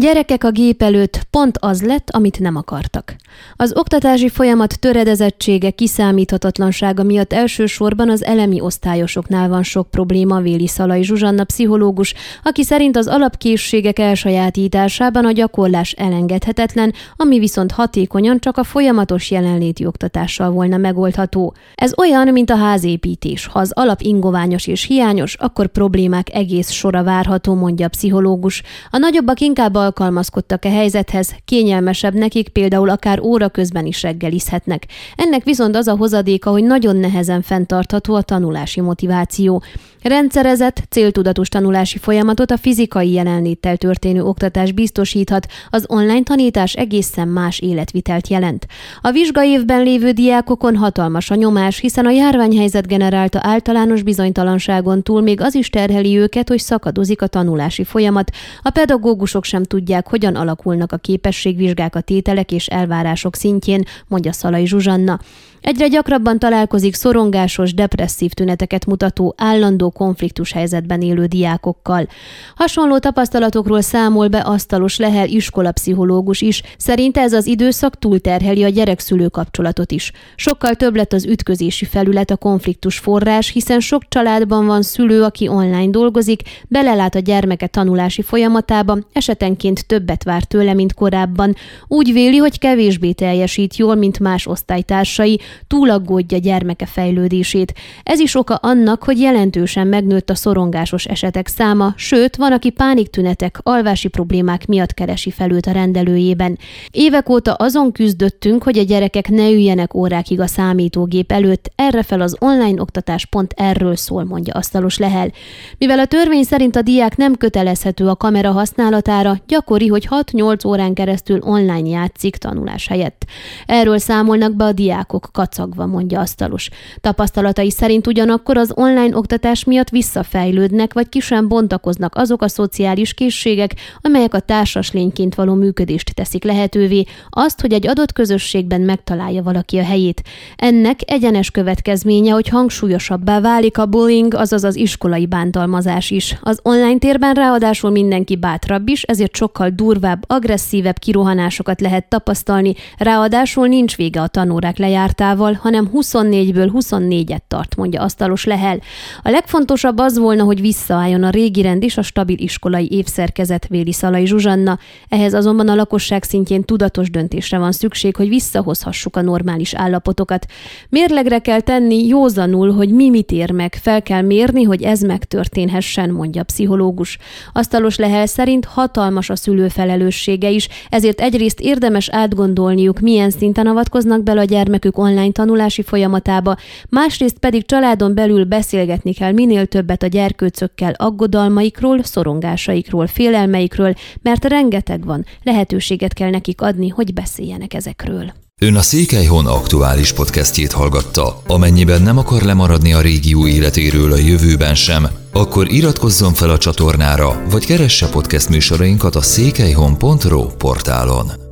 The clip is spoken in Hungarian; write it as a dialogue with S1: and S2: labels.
S1: Gyerekek a gép előtt pont az lett, amit nem akartak. Az oktatási folyamat töredezettsége, kiszámíthatatlansága miatt elsősorban az elemi osztályosoknál van sok probléma, Véli Szalai Zsuzsanna pszichológus, aki szerint az alapkészségek elsajátításában a gyakorlás elengedhetetlen, ami viszont hatékonyan csak a folyamatos jelenléti oktatással volna megoldható. Ez olyan, mint a házépítés. Ha az alap ingoványos és hiányos, akkor problémák egész sora várható, mondja a pszichológus. A nagyobbak inkább alkalmazkodtak a e helyzethez, kényelmesebb nekik például akár óra közben is reggelizhetnek. Ennek viszont az a hozadéka, hogy nagyon nehezen fenntartható a tanulási motiváció. Rendszerezett, céltudatos tanulási folyamatot a fizikai jelenléttel történő oktatás biztosíthat, az online tanítás egészen más életvitelt jelent. A vizsgaévben lévő diákokon hatalmas a nyomás, hiszen a járványhelyzet generálta általános bizonytalanságon túl még az is terheli őket, hogy szakadozik a tanulási folyamat. A pedagógusok sem tudják, hogyan alakulnak a képességvizsgák a tételek és elvárások szintjén, mondja Szalai Zsuzsanna. Egyre gyakrabban találkozik szorongásos, depresszív tüneteket mutató, állandó konfliktus helyzetben élő diákokkal. Hasonló tapasztalatokról számol be asztalos Lehel iskolapszichológus is, szerinte ez az időszak túlterheli a gyerek-szülő kapcsolatot is. Sokkal több lett az ütközési felület a konfliktus forrás, hiszen sok családban van szülő, aki online dolgozik, belelát a gyermeke tanulási folyamatába, esetenként többet vár tőle, mint korábban. Úgy véli, hogy kevésbé teljesít jól, mint más osztálytársai, túlaggódja gyermeke fejlődését. Ez is oka annak, hogy jelentősen megnőtt a szorongásos esetek száma, sőt, van, aki pániktünetek, alvási problémák miatt keresi fel őt a rendelőjében. Évek óta azon küzdöttünk, hogy a gyerekek ne üljenek órákig a számítógép előtt, erre fel az online oktatás pont erről szól, mondja asztalos Lehel. Mivel a törvény szerint a diák nem kötelezhető a kamera használatára, gyakori, hogy 6-8 órán keresztül online játszik tanulás helyett. Erről számolnak be a diákok kacagva, mondja asztalos. Tapasztalatai szerint ugyanakkor az online oktatás miatt visszafejlődnek, vagy ki bontakoznak azok a szociális készségek, amelyek a társas lényként való működést teszik lehetővé, azt, hogy egy adott közösségben megtalálja valaki a helyét. Ennek egyenes következménye, hogy hangsúlyosabbá válik a bullying, azaz az iskolai bántalmazás is. Az online térben ráadásul mindenki bátrabb is, ezért sokkal durvább, agresszívebb kirohanásokat lehet tapasztalni, ráadásul nincs vége a tanórák lejártával, órával, hanem 24-ből 24-et tart, mondja asztalos Lehel. A legfontosabb az volna, hogy visszaálljon a régi rend és a stabil iskolai évszerkezet, véli Szalai Zsuzsanna. Ehhez azonban a lakosság szintjén tudatos döntésre van szükség, hogy visszahozhassuk a normális állapotokat. Mérlegre kell tenni józanul, hogy mi mit ér meg, fel kell mérni, hogy ez megtörténhessen, mondja a pszichológus. Asztalos Lehel szerint hatalmas a szülő felelőssége is, ezért egyrészt érdemes átgondolniuk, milyen szinten avatkoznak bele a gyermekük online online tanulási folyamatába, másrészt pedig családon belül beszélgetni kell minél többet a gyerkőcökkel aggodalmaikról, szorongásaikról, félelmeikről, mert rengeteg van, lehetőséget kell nekik adni, hogy beszéljenek ezekről.
S2: Ön a Székelyhon aktuális podcastjét hallgatta. Amennyiben nem akar lemaradni a régió életéről a jövőben sem, akkor iratkozzon fel a csatornára, vagy keresse podcast műsorainkat a székelyhon.pro portálon.